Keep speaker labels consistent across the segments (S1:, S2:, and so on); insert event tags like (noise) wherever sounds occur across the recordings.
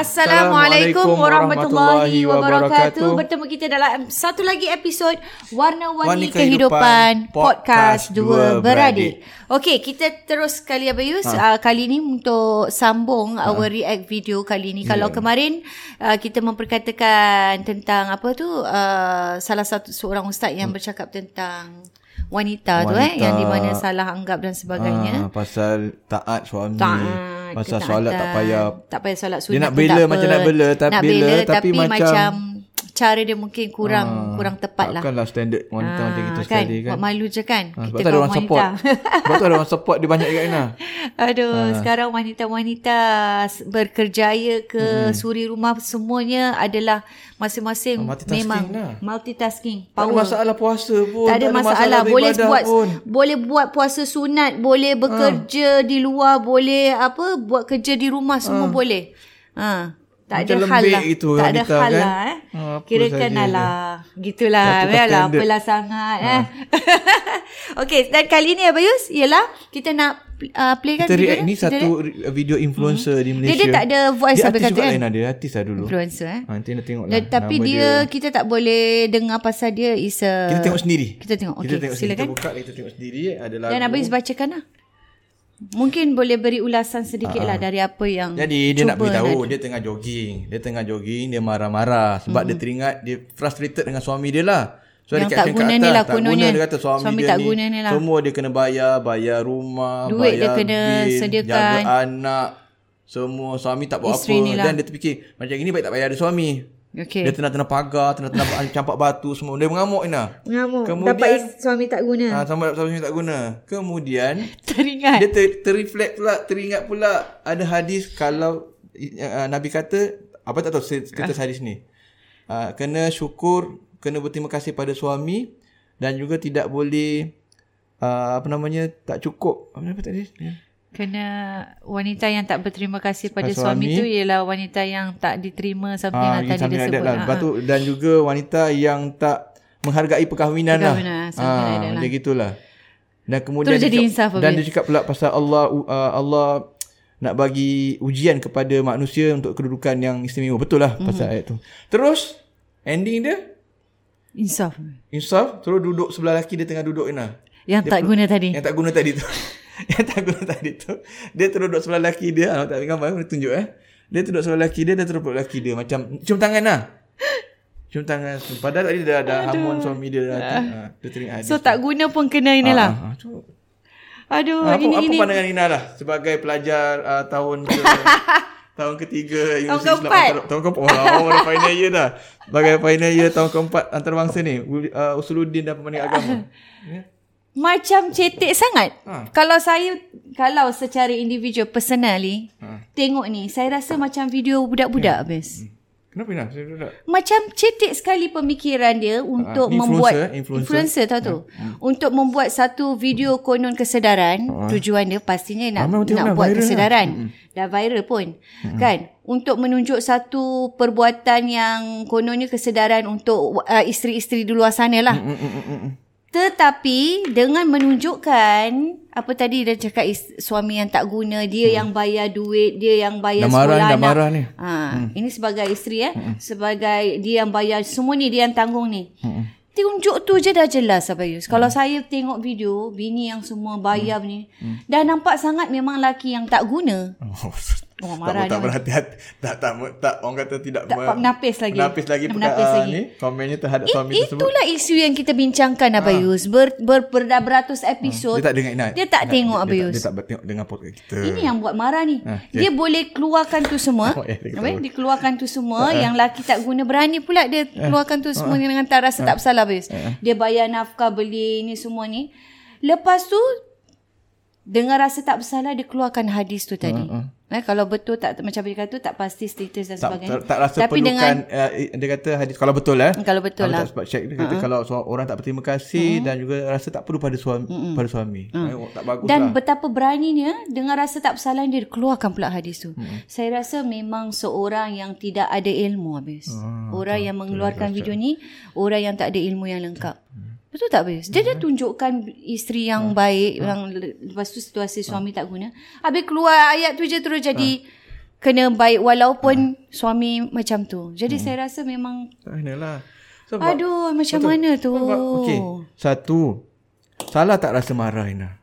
S1: Assalamualaikum warahmatullahi wabarakatuh. Bertemu kita dalam satu lagi episod Warna-Warni Kehidupan, Kehidupan Podcast Dua Beradik. Okey, kita terus kali Abayus. Ha. Uh, kali ni untuk sambung ha. our react video kali ni. Yeah. Kalau kemarin uh, kita memperkatakan tentang apa tu uh, salah satu seorang ustaz yang hmm. bercakap tentang wanita, wanita tu eh yang di mana salah anggap dan sebagainya.
S2: Ha, pasal taat suami. Taat Pasal solat tak payah.
S1: Tak payah solat sunat
S2: Dia nak bela macam nak bela Tapi nak bela,
S1: tapi, tapi macam, macam Cara dia mungkin kurang uh, Kurang tepat lah
S2: Takkanlah standard Wanita uh, macam kita kan? sekali
S1: kan Buat malu je kan
S2: uh, Sebab tu ada orang wanita. support Sebab tu ada orang support Dia banyak kat Ina (laughs)
S1: Aduh uh. Sekarang wanita-wanita Berkerjaya ke hmm. Suri rumah Semuanya adalah Masing-masing uh, Memang lah. Multitasking
S2: Power. Tak ada masalah puasa pun
S1: Tak ada, tak ada masalah, masalah Boleh buat pun. Boleh buat puasa sunat Boleh bekerja uh. di luar Boleh apa Buat kerja di rumah Semua uh. boleh Ha. Tak ada hal lah. Itu tak ada hal kan? lah. Eh. Oh, Kira kan lah. Gitulah. Biarlah apalah sangat. Ha. (laughs) Eh. okay. Dan kali ni Abayus. Ialah kita nak uh, play
S2: kan kita video ni. satu dia? video influencer hmm. di Malaysia.
S1: Dia, dia tak ada voice
S2: dia artis juga kan? lain ada. Artis lah dulu.
S1: Influencer eh.
S2: Ha, nanti nak tengok lah.
S1: Tapi dia, dia, kita tak boleh dengar pasal dia is a...
S2: Kita tengok sendiri.
S1: Kita tengok. Tengok
S2: silakan. Kita buka kita tengok sendiri. Ada lagu.
S1: Dan Abayus bacakan lah. Mungkin boleh beri ulasan sedikit lah ah. dari apa yang
S2: Jadi dia nak beritahu Dia tengah jogging. Dia tengah jogging Dia marah-marah. Sebab mm-hmm. dia teringat Dia frustrated dengan suami dia lah.
S1: So yang tak guna ni lah
S2: Tak guna dia kata suami, suami dia tak ni guna ni lah. Semua dia kena bayar Bayar rumah
S1: Duit
S2: bayar
S1: dia kena bil, sediakan.
S2: Jaga anak. Semua suami tak buat Isteri apa. lah. Dan dia terfikir Macam ini baik tak bayar ada suami Okay. Dia tengah-tengah pagar, tengah-tengah (laughs) campak batu semua. Dia mengamuk Ina.
S1: Mengamuk. Kemudian, Dapat suami tak guna.
S2: Ah, ha, sampai suami tak guna. Kemudian (laughs)
S1: teringat.
S2: Dia ter, terreflect pula, teringat pula ada hadis kalau uh, Nabi kata apa tak tahu kita hadis ni. Uh, kena syukur, kena berterima kasih pada suami dan juga tidak boleh uh, apa namanya tak cukup. Apa nama tadi?
S1: Kena wanita yang tak berterima kasih pada suami, suami tu ialah wanita yang tak diterima seperti ha, yang tadi dia sebut.
S2: Lah. Ha. Tu, dan juga wanita yang tak menghargai perkahwinan, perkahwinan lah. Ha, dia gitulah. Dan kemudian
S1: dia, jadi insaf
S2: dan dia cakap pula pasal Allah uh, Allah nak bagi ujian kepada manusia untuk kedudukan yang istimewa. Betul lah mm-hmm. pasal ayat tu. Terus ending dia
S1: insaf.
S2: Insaf terus duduk sebelah lelaki dia tengah duduk Ina.
S1: Yang dia tak guna tadi.
S2: Yang tak guna tadi tu. (laughs) (laughs) yang tak guna tadi tu dia terus duduk sebelah lelaki dia. Ah tak gambar boleh tunjuk eh. Dia terus duduk sebelah lelaki dia dia terus peluk lelaki dia macam cium tangan lah. Cium tangan. Padahal tadi dia ada hamun suami dia dah ha, dia teringat
S1: so tak guna pun kena inilah ha, ha, aduh
S2: ha, apa,
S1: ini
S2: apa
S1: ini
S2: pandangan Ina lah sebagai pelajar uh, tahun ke (laughs) tahun ketiga
S1: tahun keempat.
S2: Tahun keempat. Oh, oh final year dah. Sebagai final year tahun keempat antarabangsa ni uh, Usuluddin dan Pembanding Agama. (laughs)
S1: Yeah. Macam cetek sangat. Ha. Kalau saya, kalau secara individual, personally, ha. tengok ni, saya rasa macam video budak-budak, ya. Abis. Hmm.
S2: Kenapa Ina? Saya tak.
S1: Macam cetek sekali pemikiran dia untuk
S2: influencer,
S1: membuat
S2: eh, influencer.
S1: influencer tahu tu. Untuk membuat satu video konon kesedaran, tujuan dia pastinya nak
S2: tengok
S1: nak
S2: dah,
S1: buat
S2: lah.
S1: kesedaran. Dah viral pun. Kan? Untuk menunjuk satu perbuatan yang kononnya kesedaran untuk uh, isteri-isteri di luar sana lah.
S2: Mm, mm.
S1: Tetapi dengan menunjukkan apa tadi dia cakap is, suami yang tak guna, dia yang bayar duit, dia yang bayar
S2: Dah marah
S1: sekolah
S2: dah
S1: anak.
S2: marah ni.
S1: Ha, ini sebagai isteri eh, sebagai dia yang bayar semua ni dia yang tanggung ni. Tunjuk tu je dah jelas Abayus. Kalau saya tengok video bini yang semua bayar ni, dah nampak sangat memang laki yang tak guna. Oh,
S2: Oh,
S1: marah
S2: tak, berhati-hati. Tak, tak, tak, orang kata tidak
S1: Tak
S2: me-
S1: menapis lagi.
S2: Menapis lagi
S1: Menapis
S2: perkataan
S1: lagi.
S2: ni. Komennya terhadap suami
S1: I,
S2: tersebut.
S1: itulah isu yang kita bincangkan Abayus. Ber, ber, ber, beratus episod.
S2: Dia tak dengar Inat.
S1: Dia tak
S2: Inat,
S1: tengok
S2: dia,
S1: Abayus.
S2: Dia tak, dia tak tengok dengar podcast kita.
S1: Ini yang buat marah ni.
S2: Ah, okay.
S1: Dia boleh keluarkan tu semua. (laughs)
S2: Oh, ya, dia.
S1: Dia keluarkan tu semua. Yang laki tak guna berani pula dia keluarkan tu semua dengan tak rasa tak bersalah habis. Dia bayar nafkah beli ni semua ni. Lepas tu dengan rasa tak bersalah dia keluarkan hadis tu tadi. Eh, kalau betul tak macam dia kata tak pasti status dan
S2: tak,
S1: sebagainya.
S2: tak, tak rasa
S1: Tapi
S2: perlukan
S1: dengan
S2: uh, dia kata hadis kalau betul eh
S1: kalau betul
S2: kalau
S1: lah.
S2: tak sebab check dia kata uh-huh. kalau so, orang tak berterima kasih uh-huh. dan juga rasa tak perlu pada suami uh-huh. pada suami uh-huh. eh, tak bagus
S1: Dan
S2: lah
S1: betapa beraninya dengan rasa tak bersalah dia keluarkan pula hadis tu. Hmm. Saya rasa memang seorang yang tidak ada ilmu habis.
S2: Ah,
S1: orang yang mengeluarkan video ni orang yang tak ada ilmu yang lengkap. Betul tak habis? Dia dah tunjukkan isteri yang baik yang le- lepas tu situasi suami tak guna. Habis keluar ayat tu je terus jadi kena baik walaupun suami macam tu. Jadi saya rasa memang
S2: tak lah sebab
S1: aduh macam mana tu?
S2: Okey, satu. Salah tak rasa marah Ina?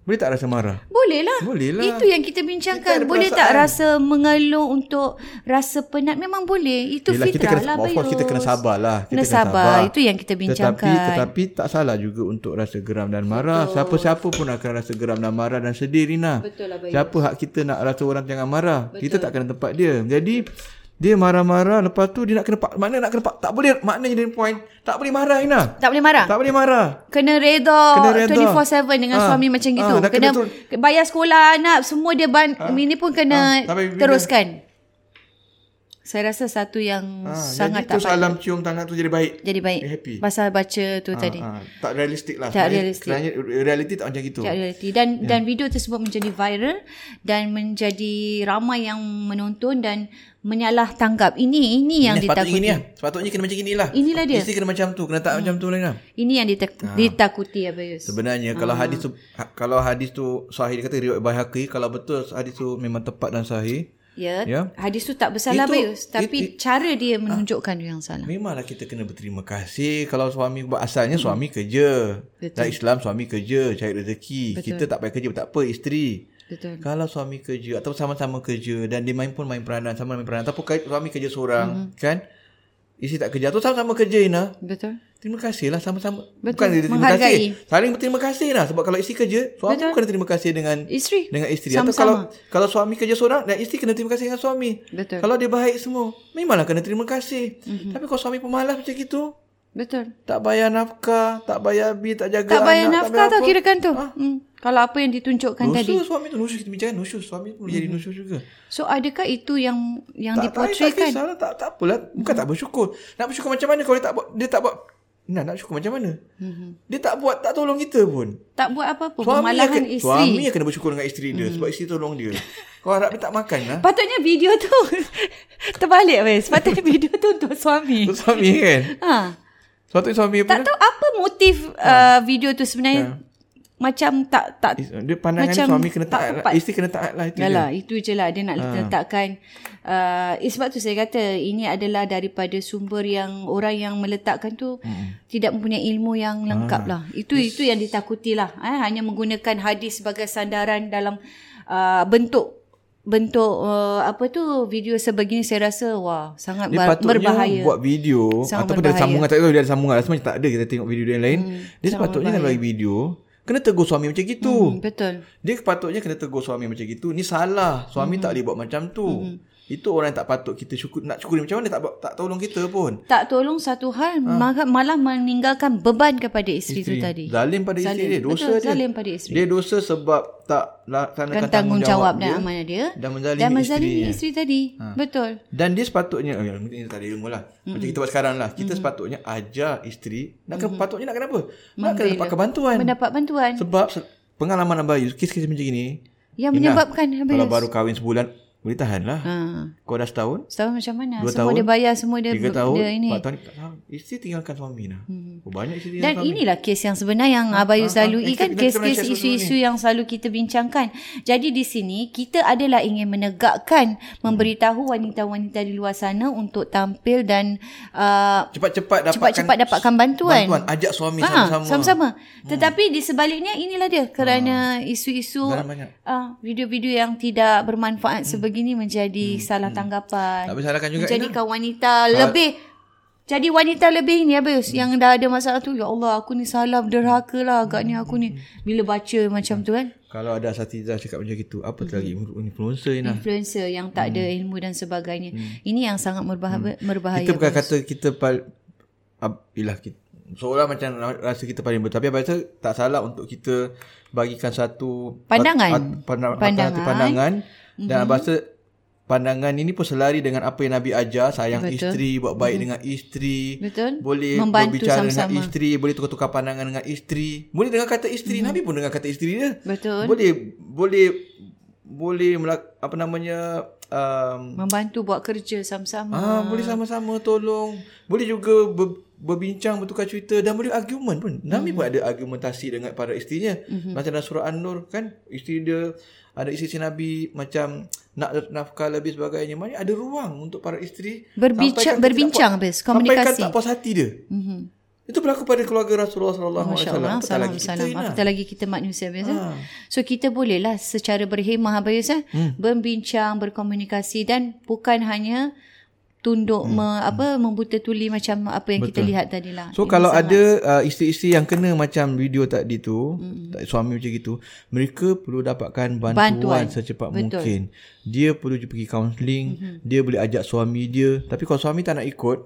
S2: Boleh tak rasa marah?
S1: Boleh lah.
S2: Boleh lah.
S1: Itu yang kita
S2: Kita
S1: bincangkan.
S2: ada
S1: boleh tak rasa mengeluh untuk rasa penat? Memang boleh. Itu
S2: Yelah, kita
S1: fitrah
S2: kena,
S1: lah.
S2: of course kita kena sabar lah. Kita
S1: Kena sabar. Itu yang kita bincangkan.
S2: Tetapi, tetapi tak salah juga untuk rasa geram dan marah. Siapa-siapa pun akan rasa geram dan marah dan sedih Rina.
S1: Betul lah, Bayus.
S2: Siapa hak kita nak rasa orang jangan marah? Betul. Kita tak kena tempat dia. Jadi dia marah-marah lepas tu dia nak kena pak mana nak kena pak tak boleh maknanya dia point tak boleh marah Ina
S1: Tak boleh marah?
S2: tak boleh marah
S1: Kena reda,
S2: Kena reda.
S1: 24-7 dengan
S2: Ah,
S1: suami macam gitu.
S2: ah, dah
S1: kena
S2: kena
S1: bayar sekolah anak. Semua dia ban, ini pun kena
S2: Ah, tapi bila-
S1: teruskan. Saya rasa satu yang
S2: ha,
S1: sangat
S2: jadi tu
S1: tak
S2: salam cium tangan tu jadi baik
S1: jadi baik.
S2: Happy.
S1: Pasal baca tu tadi.
S2: ha, tak realistik lah
S1: Tak
S2: Sebenarnya-
S1: realistik.
S2: sebenarnya realiti tak macam gitu
S1: Tak realiti dan yeah. dan video tersebut menjadi viral dan menjadi ramai yang menonton dan menyalah tanggap. Ini ini yang
S2: Ini sepatutnya
S1: ditakuti.
S2: gini lah. Sepatutnya kena macam gini lah.
S1: Inilah dia.
S2: Isteri kena macam tu. Kena tak macam tu lah.
S1: Ini yang ditak- ditakuti Abayus.
S2: Sebenarnya kalau
S1: Ah.
S2: hadis tu ha- kalau hadis tu sahih dia kata riwayat Baihaqi kalau betul hadis tu memang tepat dan sahih
S1: Ya.
S2: Ya.
S1: Hadis tu tak bersalah
S2: Itu-
S1: Abayus, tapi
S2: it-
S1: cara dia menunjukkan tu yang salah.
S2: memanglah kita kena berterima kasih kalau suami buat asalnya suami kerja.
S1: Betul.
S2: Dalam Islam suami kerja cari rezeki.
S1: Betul.
S2: Kita tak payah kerja tak apa isteri.
S1: Betul.
S2: Kalau suami kerja atau sama-sama kerja dan dia main pun main peranan sama main peranan ataupun suami kerja seorang
S1: Mm-hmm.
S2: kan isteri tak kerja atau sama-sama kerja Ina
S1: Betul.
S2: Terima kasih lah sama-sama.
S1: Betul,
S2: Bukan dia terima
S1: menghargai.
S2: kasih. Saling berterima kasih lah. Sebab kalau isteri kerja, suami
S1: Betul.
S2: kena terima kasih dengan
S1: Isteri.
S2: dengan isteri.
S1: Sama-sama.
S2: Atau kalau kalau suami kerja seorang dan isteri kena terima kasih dengan suami.
S1: Betul.
S2: Kalau dia baik semua, memanglah kena terima kasih.
S1: Mhm.
S2: Mm-hmm. Tapi kalau suami pemalas macam gitu,
S1: Betul.
S2: tak bayar nafkah, tak bayar bil, tak jaga
S1: Tak bayar
S2: anak,
S1: nafkah
S2: tak
S1: tau
S2: bayar
S1: kirakan tu. Hmm. Kalau apa yang ditunjukkan
S2: apa.
S1: tadi.
S2: Nusyus suami tu, nusyus kita bincangkan nusyus. Suami tu boleh jadi nusyus juga.
S1: So adakah itu yang yang
S2: Tak, tak, tak
S1: dipotretkan?
S2: kisah lah. Tak, tak apalah. Bukan tak bersyukur. Nak bersyukur macam mana kalau dia tak buat, dia tak buat. Nah, nak bersyukur macam mana?
S1: Mhm.
S2: Dia tak buat, tak tolong kita pun.
S1: Tak buat apa-apa.
S2: Suami
S1: Pemalahan
S2: yang,
S1: isteri.
S2: suami yang kena bersyukur dengan isteri dia sebab isteri tolong dia. Kau harap dia tak makan lah.
S1: Patutnya video tu (laughs) terbalik wes. Patutnya video tu untuk suami.
S2: Tu suami kan.
S1: Ha.
S2: Sepatutnya suami apa?
S1: Tak tahu apa motif uh, video tu sebenarnya macam tak tak
S2: Dia pandangan
S1: Macam
S2: suami kena
S1: tak
S2: taat lah. Isteri kena taat lah. Itu
S1: Yalah,
S2: je.
S1: itu je lah dia nak ha. letakkan uh, eh, sebab tu saya kata ini adalah daripada sumber yang orang yang meletakkan tu hmm. tidak mempunyai ilmu yang lengkap lah. Itu itu yang ditakuti lah. Eh, hanya menggunakan hadis sebagai sandaran dalam uh, bentuk bentuk uh, apa tu video sebegini saya rasa wah sangat
S2: Dia
S1: bar- berbahaya.
S2: buat video
S1: Sangat
S2: ataupun dia ada
S1: berbahaya.
S2: sambungan. Tak tahu dia ada sambungan. Rasa macam tak ada kita tengok video yang lain. dia sepatutnya kan bagi video. Kena tegur suami macam gitu.
S1: Hmm, betul.
S2: Dia patutnya kena tegur suami macam gitu. Ni salah. Suami tak boleh buat macam tu. Itu orang yang tak patut kita syukur nak syukuri macam mana tak tak tolong kita pun.
S1: Tak tolong satu hal ha. malah meninggalkan beban kepada isteri, isteri. tu tadi.
S2: Zalim pada isteri
S1: Zalim.
S2: dia, dosa
S1: Betul,
S2: dia.
S1: Zalim pada isteri.
S2: Dia dosa sebab tak laksanakan
S1: Kan tanggungjawab dan
S2: dia
S1: amanah dia
S2: dan menzalimi
S1: dan menzalimi
S2: isterinya.
S1: isteri tadi.
S2: Ha.
S1: Betul.
S2: Dan dia sepatutnya oh, ya, mungkin kita tak ada ilmu lah. Mm-hmm. Macam kita buat sekarang lah. Kita mm-hmm. sepatutnya ajar isteri nak mm-hmm. patutnya nak kenapa? Nak kena dapat bantuan.
S1: Mendapat bantuan.
S2: Sebab se- pengalaman Abayu kes-kes macam gini.
S1: Yang menyebabkan habis.
S2: Kalau baru kahwin sebulan boleh tahan lah.
S1: Ha.
S2: Kau dah setahun?
S1: Setahun macam mana?
S2: Dua
S1: semua
S2: tahun,
S1: dia bayar, semua dia,
S2: Tiga tahun?
S1: dia ini.
S2: Empat tahun? Tak tahu. Isteri tinggalkan suami lah. Hmm. Oh, banyak isteri
S1: Dan
S2: suami.
S1: inilah kes yang sebenar yang Abayu
S2: ha,
S1: selalu
S2: ha,
S1: ha, kan kes-kes isu-isu yang selalu kita bincangkan. Jadi di sini kita adalah ingin menegakkan, memberitahu wanita-wanita di luar sana untuk tampil dan uh,
S2: Cepat-cepat dapatkan
S1: cepat-cepat dapatkan bantuan.
S2: bantuan. Ajak suami
S1: Ha,
S2: sama-sama.
S1: sama-sama. Tetapi di sebaliknya inilah dia kerana isu-isu
S2: Dalam banyak.
S1: uh, video-video yang tidak bermanfaat sebegini menjadi salah tanggapan.
S2: Tak boleh salahkan juga. Ina.
S1: Menjadikan wanita lebih jadi wanita lebih ni habis yang dah ada masalah tu ya Allah aku ni salah derhaka lah agaknya aku ni bila baca macam tu kan
S2: Kalau ada asatidah cakap macam itu, apa tu lagi influencer Ina?
S1: influencer yang tak ada ilmu dan sebagainya ini yang sangat merbahaya berbahaya
S2: Kita bukan kata kita pal ab, ilah kita seolah macam rasa kita paling betul tapi abang rasa tak salah untuk kita bagikan satu
S1: Pandangan.
S2: at, at, pandang,
S1: Pandangan.
S2: pandangan, pandangan mm-hmm. dan abang rasa pandangan ini pun selari dengan apa yang Nabi ajar sayang
S1: Betul.
S2: isteri buat baik mm-hmm. dengan isteri
S1: Betul.
S2: boleh
S1: Membantu
S2: berbicara
S1: sama-sama.
S2: dengan isteri boleh tukar-tukar pandangan dengan isteri boleh dengan kata isteri mm-hmm. Nabi pun dengan kata isteri dia
S1: Betul.
S2: boleh boleh boleh melak, apa namanya um,
S1: membantu buat kerja sama-sama
S2: Ah, boleh sama-sama tolong. Boleh juga ber, berbincang, bertukar cerita dan boleh argument pun. Nabi pun ada argumentasi dengan para isterinya. Mm-hmm. Macam dalam surah An-Nur kan, isteri dia ada isteri Nabi macam nak nafkah lebih sebagainya. Maknanya ada ruang untuk para isteri
S1: Berbincang- berbincang, habis,
S2: sampaikan
S1: komunikasi.
S2: tak puas hati dia.
S1: Mhm.
S2: Itu berlaku pada keluarga Rasulullah sallallahu alaihi wasallam. Apatah
S1: salam
S2: lagi kita,
S1: salam.
S2: Ina.
S1: Apatah lagi kita manusia biasa.
S2: Ha.
S1: So kita bolehlah secara berhemah Yus eh,
S2: Hmm.
S1: berbincang, berkomunikasi dan bukan hanya tunduk
S2: Hmm.
S1: me, apa membuta tuli macam apa yang kita lihat tadi lah.
S2: So
S1: Ini
S2: kalau
S1: sangat-
S2: ada uh, isteri-isteri yang kena macam video tadi tu, mm. suami macam gitu, mereka perlu dapatkan bantuan,
S1: Bantuan.
S2: secepat
S1: Betul.
S2: mungkin. Dia perlu pergi kaunseling, mm-hmm. dia boleh ajak suami dia. Tapi kalau suami tak nak ikut,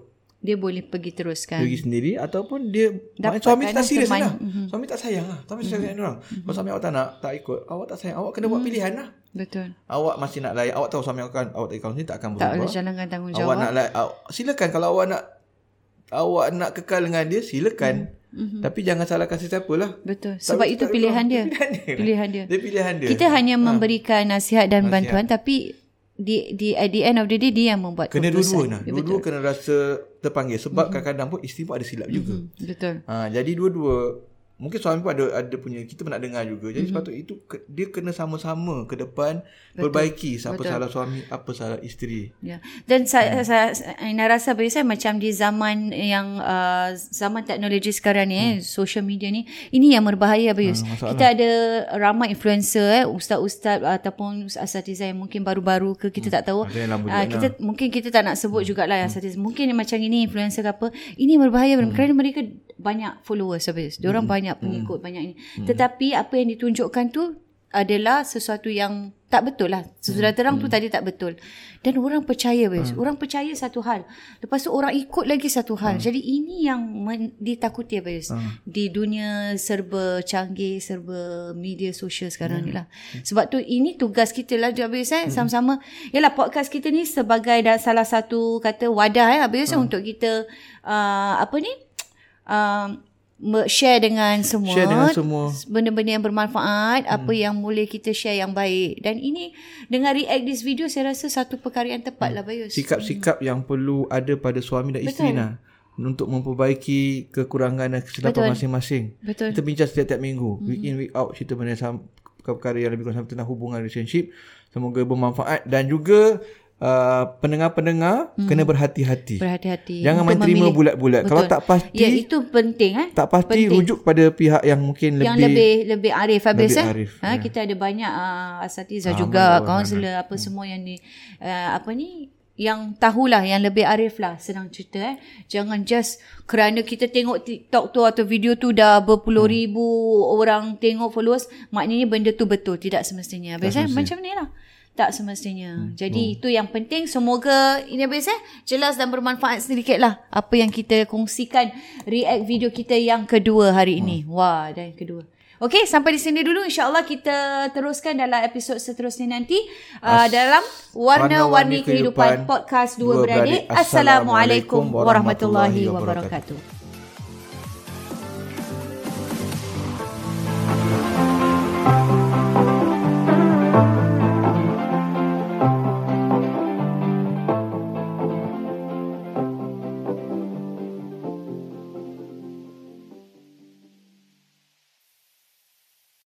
S1: dia boleh pergi teruskan.
S2: pergi sendiri ataupun dia
S1: Dapatkan
S2: maknanya suami tak serius lah. Mm-hmm. Suami tak sayang lah. Suami mm-hmm. sayang orang. Kalau suami awak tak nak, tak ikut, awak tak sayang, awak kena buat pilihan lah.
S1: Betul.
S2: Awak masih nak layan, awak tahu suami awak kan, awak tak kaunseling tak akan
S1: Tak
S2: berubah.
S1: boleh jalankan
S2: Awak
S1: tanggungjawab.
S2: nak layan, aw, silakan kalau awak nak awak nak kekal dengan dia, silakan. Mm-hmm. Tapi jangan salahkan sesiapa lah.
S1: Betul. Sebab itu pilihan dia. (laughs)
S2: Pilihan dia.
S1: Pilihan dia.
S2: Dia pilihan dia.
S1: Kita hanya memberikan nasihat dan bantuan tapi di di at the end of the day dia yang membuat
S2: kena dua-dua
S1: keputusan.
S2: nah.
S1: Ya,
S2: Dua-dua kena rasa terpanggil sebab mm-hmm. kadang-kadang pun isteri pun ada silap juga.
S1: Betul.
S2: Ha, jadi dua-dua mungkin suami pun ada ada punya kita pernah dengar juga. Jadi mm-hmm. sepatutnya itu ke, dia kena sama-sama ke depan Betul. perbaiki apa
S1: Betul.
S2: salah suami, apa salah isteri.
S1: Ya. Dan saya, saya, saya Ina rasa biasa macam di zaman yang uh, zaman teknologi sekarang ni, hmm. eh, social media ni, ini yang berbahaya
S2: masalah.
S1: kita ada ramai influencer, eh, ustaz-ustaz ataupun asatiza yang mungkin baru-baru ke kita tak tahu. Ah,
S2: juga
S1: kita mungkin kita tak nak sebut jugalah hmm. asatiza. Mungkin macam ini influencer ke apa. Ini berbahaya hmm. kerana mereka banyak followers Abayus. Diorang hmm. banyak pengikut, hmm. banyak ini. Hmm. Tetapi apa yang ditunjukkan tu adalah sesuatu yang tak betul lah. Sesudah terang tu tadi tak betul. Dan orang percaya wes. Orang percaya satu hal. Lepas tu orang ikut lagi satu hal. Jadi ini yang men- ditakuti wes. Di dunia serba canggih, serba media sosial sekarang ni lah. Sebab tu ini tugas kita lah Abis eh. Sama-sama. Yalah podcast kita ni sebagai salah satu kata wadah eh Abis untuk kita uh, apa ni? Me- share dengan semua
S2: Share dengan semua.
S1: benda-benda yang bermanfaat, hmm. apa yang boleh kita share yang baik. Dan ini dengan react this video saya rasa satu perkara yang tepat lah Bayus.
S2: Sikap-sikap yang perlu ada pada suami dan isteri nah untuk memperbaiki kekurangan dan kesilapan
S1: Betul.
S2: masing-masing.
S1: Betul.
S2: Kita bincang setiap-tiap minggu. Mm-hmm. Week in, week out. Cerita benda sam- perkara yang lebih kurang sama tentang hubungan relationship. Semoga bermanfaat. Dan juga uh, pendengar-pendengar mm-hmm. kena berhati-hati.
S1: Berhati-hati.
S2: Jangan
S1: untuk
S2: main terima
S1: memilih.
S2: bulat-bulat. Kalau tak pasti,
S1: Ya, itu penting eh.
S2: tak pasti
S1: penting.
S2: rujuk pada pihak yang mungkin
S1: yang
S2: lebih,
S1: lebih lebih arif habis
S2: lebih
S1: eh.
S2: arif,
S1: ha,
S2: ya.
S1: kita ada banyak uh, asatiza
S2: Ah,
S1: juga, kaunselor apa semua yang di uh, apa ni yang tahulah yang lebih arif lah senang cerita eh jangan just kerana kita tengok TikTok tu atau video tu dah berpuluh hmm. ribu orang tengok followers maknanya benda tu betul tidak semestinya habis eh macam ni lah Tak semestinya. Hmm. Jadi hmm. itu yang penting. Semoga ini habis eh. Jelas dan bermanfaat sedikit lah. Apa yang kita kongsikan. React video kita yang kedua hari ini. Hmm. Wah, dan yang kedua. Okey, sampai di sini dulu. InsyaAllah kita teruskan dalam episod seterusnya nanti. Uh, dalam Warna-Warni Kehidupan, Kehidupan Podcast Dua Beradik. Assalamualaikum warahmatullahi wabarakatuh.